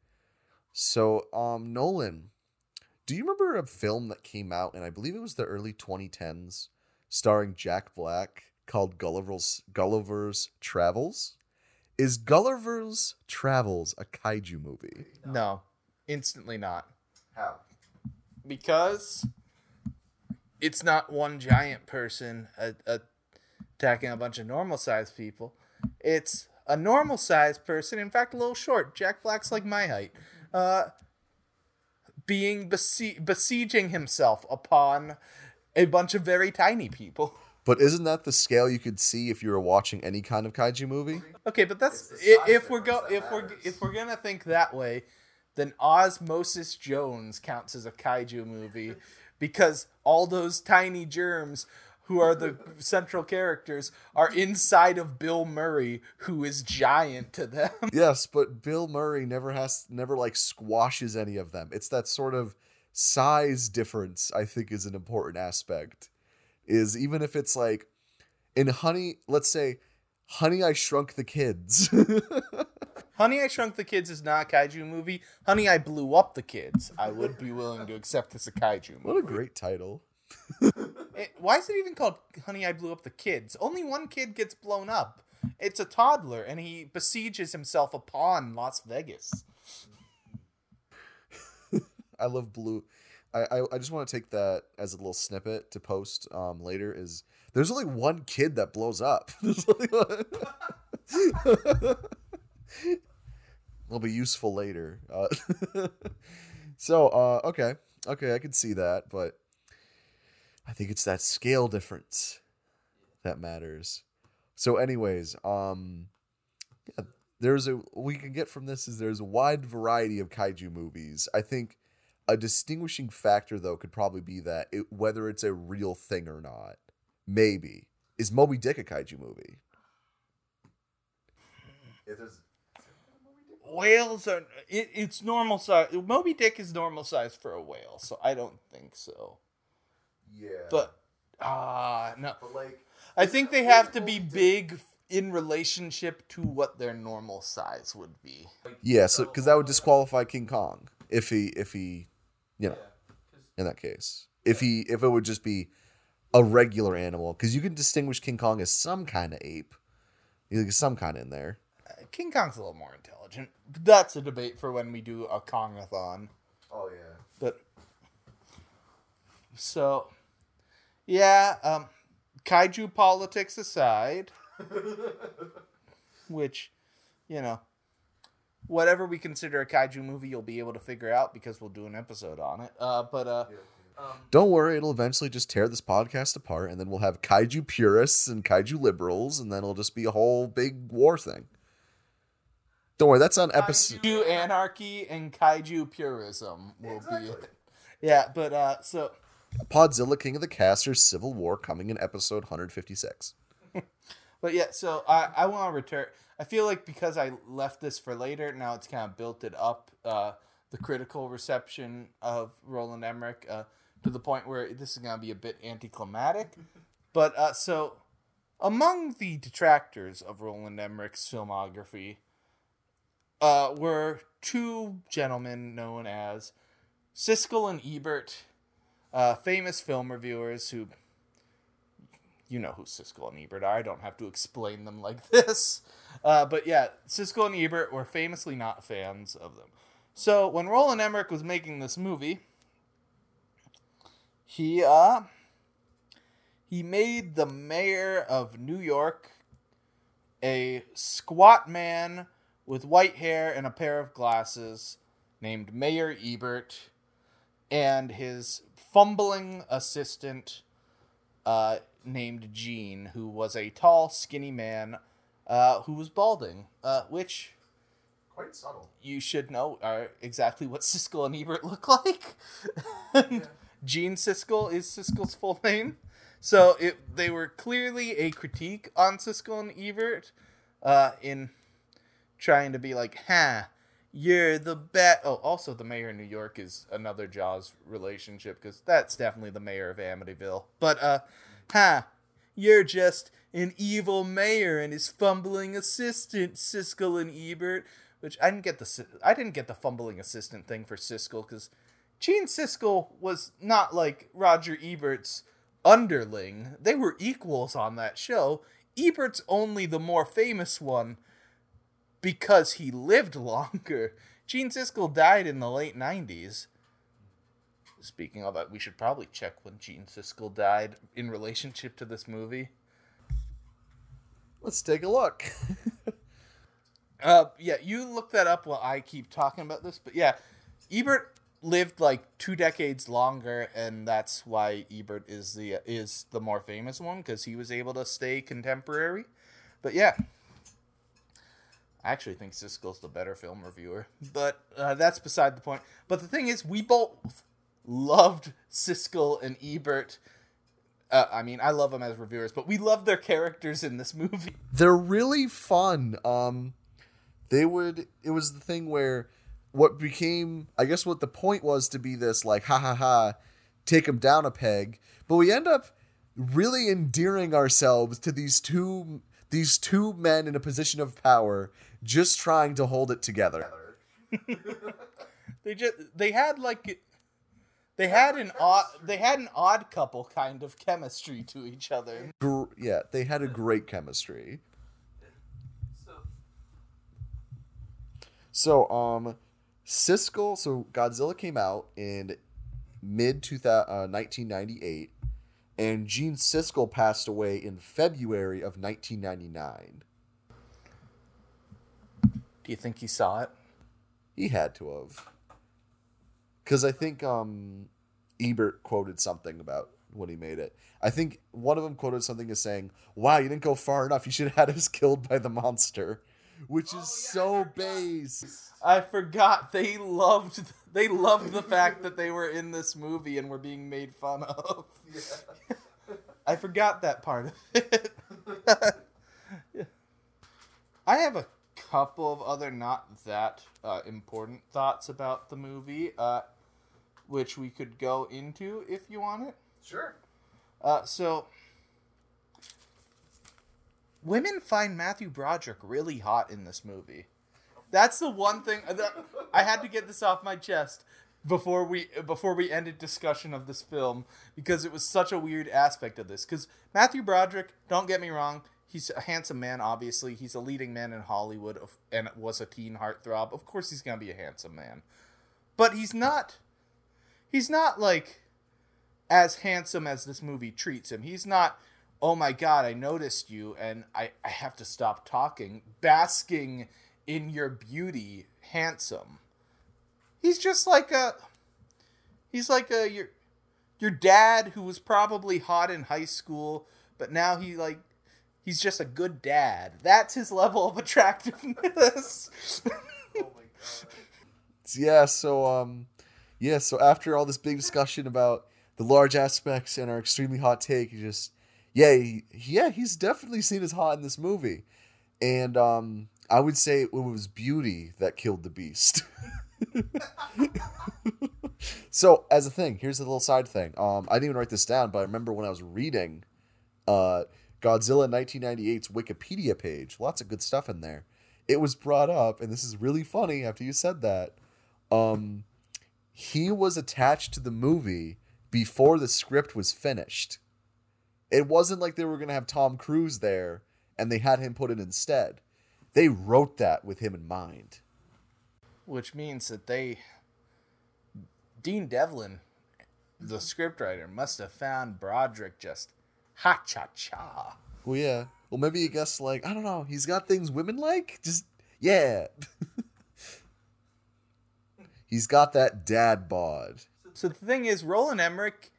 So um Nolan, do you remember a film that came out and I believe it was the early 2010s starring Jack Black called Gulliver's Gulliver's Travels? Is Gulliver's Travels a kaiju movie? no, instantly not. How? because it's not one giant person a, a, attacking a bunch of normal sized people. It's a normal sized person, in fact, a little short. Jack Black's like my height. Uh, being besi- besieging himself upon a bunch of very tiny people. But isn't that the scale you could see if you were watching any kind of kaiju movie? Okay, but that's It's the i- size if we're go difference that if we're if we're gonna think that way, then Osmosis Jones counts as a kaiju movie because all those tiny germs who are the central characters are inside of Bill Murray, who is giant to them. Yes, but Bill Murray never has never like squashes any of them. It's that sort of size difference I think is an important aspect. Is even if it's like in Honey, let's say Honey I Shrunk the Kids. Honey, I Shrunk the Kids is not a kaiju movie. Honey, I Blew Up the Kids. I would be willing to accept as a kaiju movie. what a great title. It- why is it even called Honey, I Blew Up the Kids? Only one kid gets blown up. It's a toddler, and he besieges himself upon Las Vegas. I love blue. I, I, I just want to take that as a little snippet to post um, later. Is there's only one kid that blows up. Will be useful later. Uh, so uh, okay, okay, I can see that, but I think it's that scale difference that matters. So, anyways, um, yeah, there's a we can get from this is there's a wide variety of kaiju movies. I think a distinguishing factor though could probably be that it, whether it's a real thing or not. Maybe is Moby Dick a kaiju movie? If there's Whales are it, it's normal size. Moby Dick is normal size for a whale, so I don't think so. yeah, But ah no, but like I think they have to be big in relationship to what their normal size would be. yeah, so because that would disqualify King Kong if he if he, you know, in that case, if he if it would just be a regular animal, because you can distinguish King Kong as some kind of ape, like some kind in there. King Kong's a little more intelligent. That's a debate for when we do a Kongathon. Oh yeah. But so, yeah, um, kaiju politics aside, which, you know, whatever we consider a kaiju movie, you'll be able to figure out because we'll do an episode on it. Uh, but uh, Don't worry, it'll eventually just tear this podcast apart, and then we'll have kaiju purists and kaiju liberals, and then it'll just be a whole big war thing. Don't worry, that's on episode. kaiju anarchy and kaiju purism will be it. Yeah, but uh, so Podzilla King of the Casters Civil War coming in episode 156. But yeah, so I, I want to return. I feel like because I left this for later, now it's kind of built it up, uh, the critical reception of Roland Emmerich uh, to the point where this is going to be a bit anticlimactic. But uh, so, among the detractors of Roland Emmerich's filmography uh, were two gentlemen known as Siskel and Ebert, uh, famous film reviewers who you know who Siskel and Ebert are. I don't have to explain them like this. Uh, but yeah, Siskel and Ebert were famously not fans of them. So when Roland Emmerich was making this movie, he uh he made the mayor of New York a squat man with white hair and a pair of glasses named Mayor Ebert and his fumbling assistant uh, named Gene, who was a tall, skinny man uh, who was balding, uh, which Quite subtle. you should know are exactly what Siskel and Ebert look like. Gene Siskel is Siskel's full name. So it they were clearly a critique on Siskel and Ebert uh, in trying to be like, huh, you're the best. Oh, also the mayor of New York is another Jaws relationship because that's definitely the mayor of Amityville. But uh, huh, you're just an evil mayor and his fumbling assistant, Siskel and Ebert. Which I didn't get the I didn't get the fumbling assistant thing for Siskel because Gene Siskel was not like Roger Ebert's underling. They were equals on that show. Ebert's only the more famous one because he lived longer. Gene Siskel died in the late 90s. Speaking of that, we should probably check when Gene Siskel died in relationship to this movie. Let's take a look. Uh, yeah, you look that up while I keep talking about this. But yeah, Ebert lived like two decades longer, and that's why Ebert is the is the more famous one because he was able to stay contemporary. But yeah, I actually think Siskel's the better film reviewer, but uh, that's beside the point. But the thing is, we both loved Siskel and Ebert. Uh, I mean, I love them as reviewers, but we love their characters in this movie. They're really fun. Um, they would. It was the thing where what became, I guess, what the point was to be this like, ha ha ha, take them down a peg. But we end up really endearing ourselves to these two these two men in a position of power, just trying to hold it together. They just they had like they had an odd they had an odd couple kind of chemistry to each other. Gr- yeah, they had a great chemistry. So, um, Siskel, so Godzilla came out in mid 2000, uh, 1998, and Gene Siskel passed away in February of 1999. Do you think he saw it? He had to have. Because I think um, Ebert quoted something about when he made it. I think one of them quoted something as saying, Wow, you didn't go far enough. You should have had us killed by the monster. Which is so base. I forgot they loved they loved the fact that they were in this movie and were being made fun of. Yeah. I forgot that part of it. Yeah. I have a couple of other not that uh, important thoughts about the movie, uh, which we could go into if you want it. Sure. Uh, so, women find Matthew Broderick really hot in this movie. That's the one thing that I had to get this off my chest before we before we ended discussion of this film because it was such a weird aspect of this. Because Matthew Broderick, don't get me wrong, he's a handsome man. Obviously, he's a leading man in Hollywood and was a teen heartthrob. Of course, he's gonna be a handsome man, but he's not. He's not like as handsome as this movie treats him. He's not, oh my god, I noticed you and I, I have to stop talking, basking in your beauty, handsome. He's just like a he's like a your your dad who was probably hot in high school, but now he like he's just a good dad. That's his level of attractiveness. Oh my god. yeah, so um yeah, so after all this big discussion about the large aspects and our extremely hot take, he just yeah, he, yeah, he's definitely seen as hot in this movie. And um I would say it was beauty that killed the beast. so as a thing, here's a little side thing. Um I didn't even write this down, but I remember when I was reading uh Godzilla 1998's Wikipedia page, lots of good stuff in there. It was brought up, and this is really funny after you said that. Um, he was attached to the movie before the script was finished. It wasn't like they were going to have Tom Cruise there and they had him put it instead. They wrote that with him in mind. Which means that they Dean Devlin, the scriptwriter, must have found Broderick just ha cha cha. Well, yeah. Well, maybe you guess, like, I don't know, he's got things women like? Just, yeah. he's got that dad bod. So the thing is, Roland Emmerich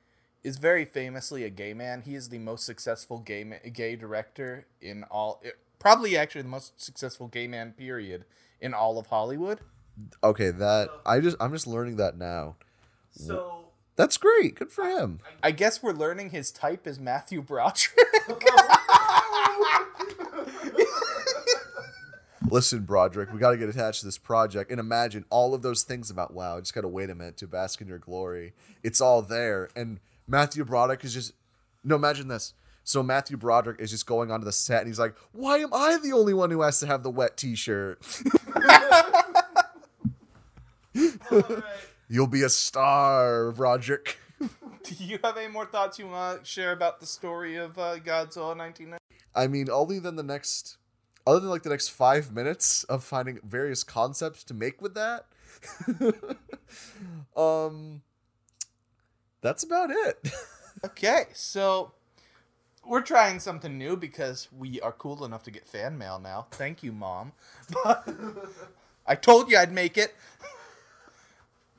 is very famously a gay man. He is the most successful gay ma- gay director in all, eh, probably actually the most successful gay man period in all of Hollywood. Okay, that, I just, I'm just learning that now. So That's great. Good for him. I guess we're learning his type is Matthew Broderick. Listen, Broderick, we got to get attached to this project and imagine all of those things about wow. I just got to wait a minute to bask in your glory. It's all there. And Matthew Broderick is just, no, imagine this. So Matthew Broderick is just going onto the set and he's like, why am I the only one who has to have the wet t shirt? You'll be a star, Broderick. Do you have any more thoughts you want to share about the story of uh, Godzilla 1990? I mean, only than the next, other than like the next five minutes of finding various concepts to make with that. um, that's about it. Okay, so we're trying something new because we are cool enough to get fan mail now. Thank you, mom. I told you I'd make it.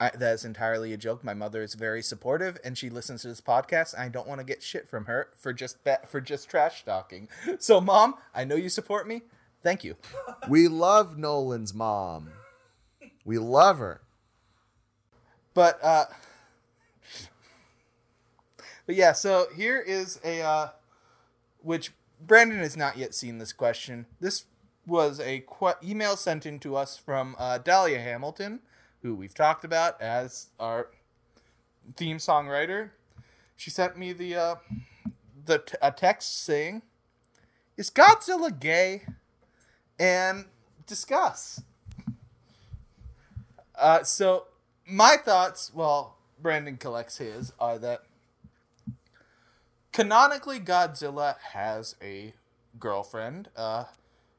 I, that is entirely a joke. My mother is very supportive, and she listens to this podcast. I don't want to get shit from her for just for just trash talking. So, mom, I know you support me. Thank you. we love Nolan's mom. We love her. But uh But yeah, so here is a uh which Brandon has not yet seen this question. This was a qu- email sent in to us from uh, Dahlia Hamilton, who we've talked about as our theme songwriter. She sent me the uh the t- a text saying, "Is Godzilla gay?" and discuss. Uh, so my thoughts, well, Brandon collects his, are that canonically Godzilla has a girlfriend, uh,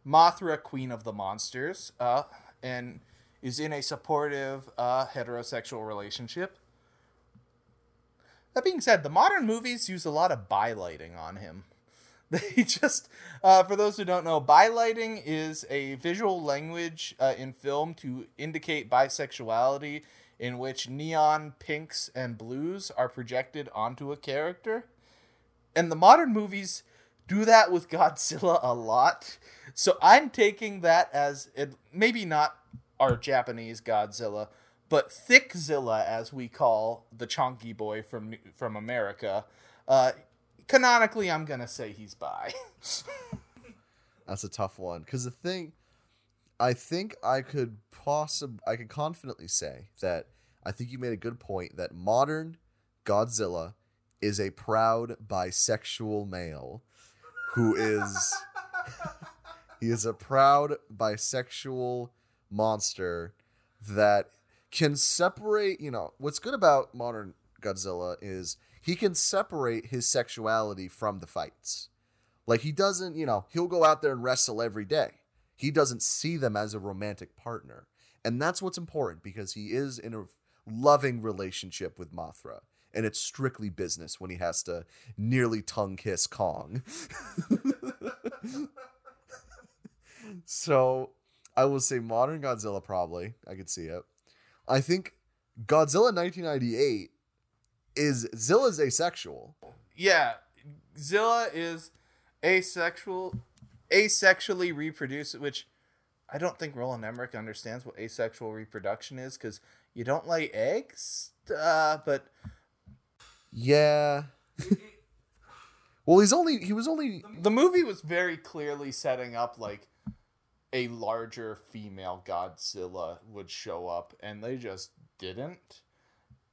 Mothra, Queen of the Monsters, uh, and is in a supportive uh, heterosexual relationship. That being said, the modern movies use a lot of bi lighting on him. They just, uh, for those who don't know, bi lighting is a visual language uh, in film to indicate bisexuality in which neon pinks and blues are projected onto a character. And the modern movies do that with Godzilla a lot. So I'm taking that as it, maybe not our Japanese Godzilla, but Thickzilla, as we call the chonky boy from from America. Uh, canonically, I'm gonna say he's bi. That's a tough one because the thing, I think I could possibly, I could confidently say that I think you made a good point that modern Godzilla is a proud bisexual male who is he is a proud bisexual monster that can separate, you know, what's good about modern Godzilla is he can separate his sexuality from the fights. Like he doesn't, you know, he'll go out there and wrestle every day. He doesn't see them as a romantic partner. And that's what's important because he is in a loving relationship with Mothra. And it's strictly business when he has to nearly tongue kiss Kong. so I will say modern Godzilla, probably. I could see it. I think Godzilla 1998 is Zilla's asexual. Yeah, Zilla is asexual, asexually reproduce, which I don't think Roland Emmerich understands what asexual reproduction is because you don't lay eggs. Uh, but Yeah. well, he's only he was only the movie was very clearly setting up like a larger female Godzilla would show up, and they just didn't.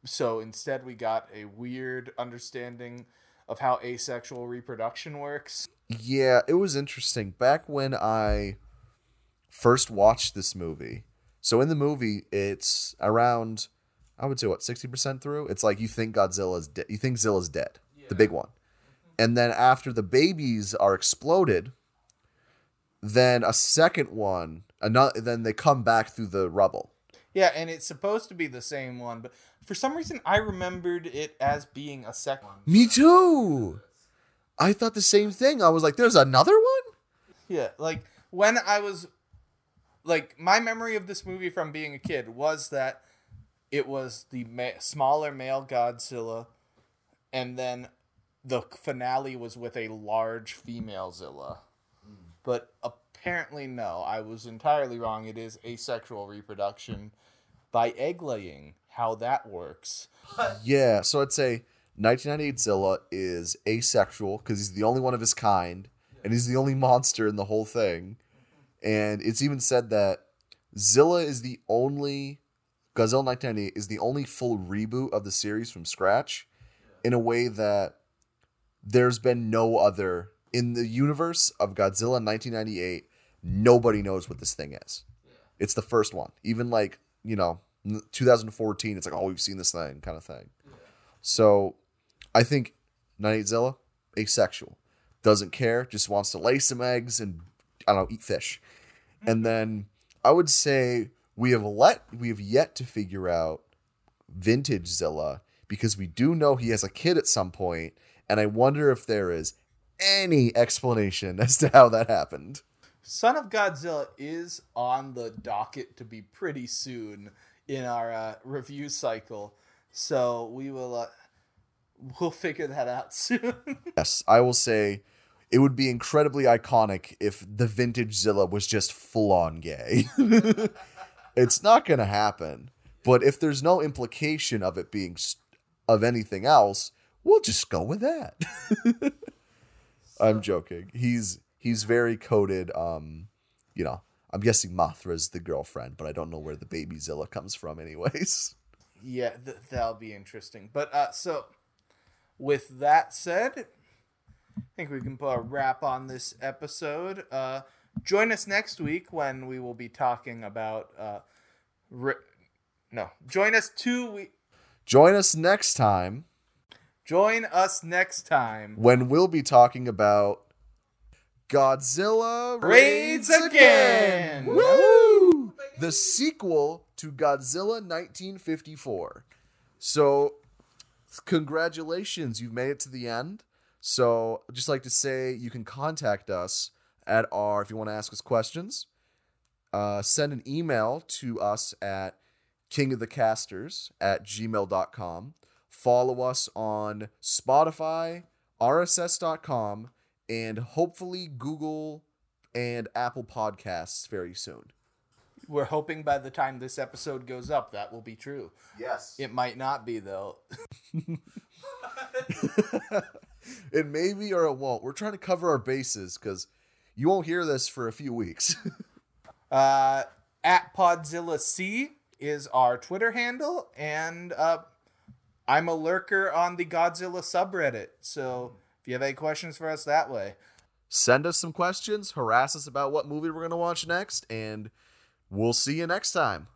So instead, we got a weird understanding of how asexual reproduction works. Yeah, it was interesting. Back when I first watched this movie, so in the movie, it's around, I would say, what, 60% through? It's like you think Godzilla's dead. You think Zilla's dead, the big one. And then after the babies are exploded, then a second one, another, then they come back through the rubble. Yeah, and it's supposed to be the same one, but for some reason, I remembered it as being a second one. Me too. I thought the same thing. I was like, there's another one? Yeah, like when I was like my memory of this movie from being a kid was that it was the ma- smaller male Godzilla and then the finale was with a large female Zilla. But apparently no, I was entirely wrong. It is asexual reproduction by egg laying. How that works. Yeah, so I'd say 1998 Zilla is asexual because he's the only one of his kind, and he's the only monster in the whole thing. And it's even said that Zilla is the only Godzilla 1998 is the only full reboot of the series from scratch, in a way that there's been no other in the universe of Godzilla 1998. Nobody knows what this thing is. It's the first one. Even like you know 2014, it's like oh we've seen this thing kind of thing. So I think 98 Zilla, asexual. Doesn't care, just wants to lay some eggs and I don't know, eat fish. And mm-hmm. then I would say we have let we have yet to figure out vintage Zilla because we do know he has a kid at some point, and I wonder if there is any explanation as to how that happened. Son of Godzilla is on the docket to be pretty soon in our uh, review cycle, so we will uh, we'll figure that out soon. Yes, I will say it would be incredibly iconic if the vintage Zilla was just full on gay. it's not going to happen, but if there's no implication of it being s of anything else, we'll just go with that. I'm joking. He's he's very coded um, you know, I'm guessing Mothra's the girlfriend, but I don't know where the baby Zilla comes from anyways. yeah, th- that'll be interesting. But uh, so with that said, I think we can put a wrap on this episode. Uh, join us next week when we will be talking about. Uh, ri- no, join us two. We- Join us next time join us next time. when we'll be talking about Godzilla Raids again! Woo! The sequel to Godzilla 1954. So, congratulations, you've made it to the end. So, I'd just like to say you can contact us at our, if you want to ask us questions, uh, send an email to us at kingofthecasters at gmail.com. Follow us on Spotify, RSS.com, and hopefully Google and Apple Podcasts very soon. We're hoping by the time this episode goes up, that will be true. Yes. It might not be though. it may be or it won't. We're trying to cover our bases because you won't hear this for a few weeks. Uh, at Podzilla C is our Twitter handle, and uh, I'm a lurker on the Godzilla subreddit. So if you have any questions for us that way, Send us some questions, harass us about what movie we're going to watch next, and we'll see you next time.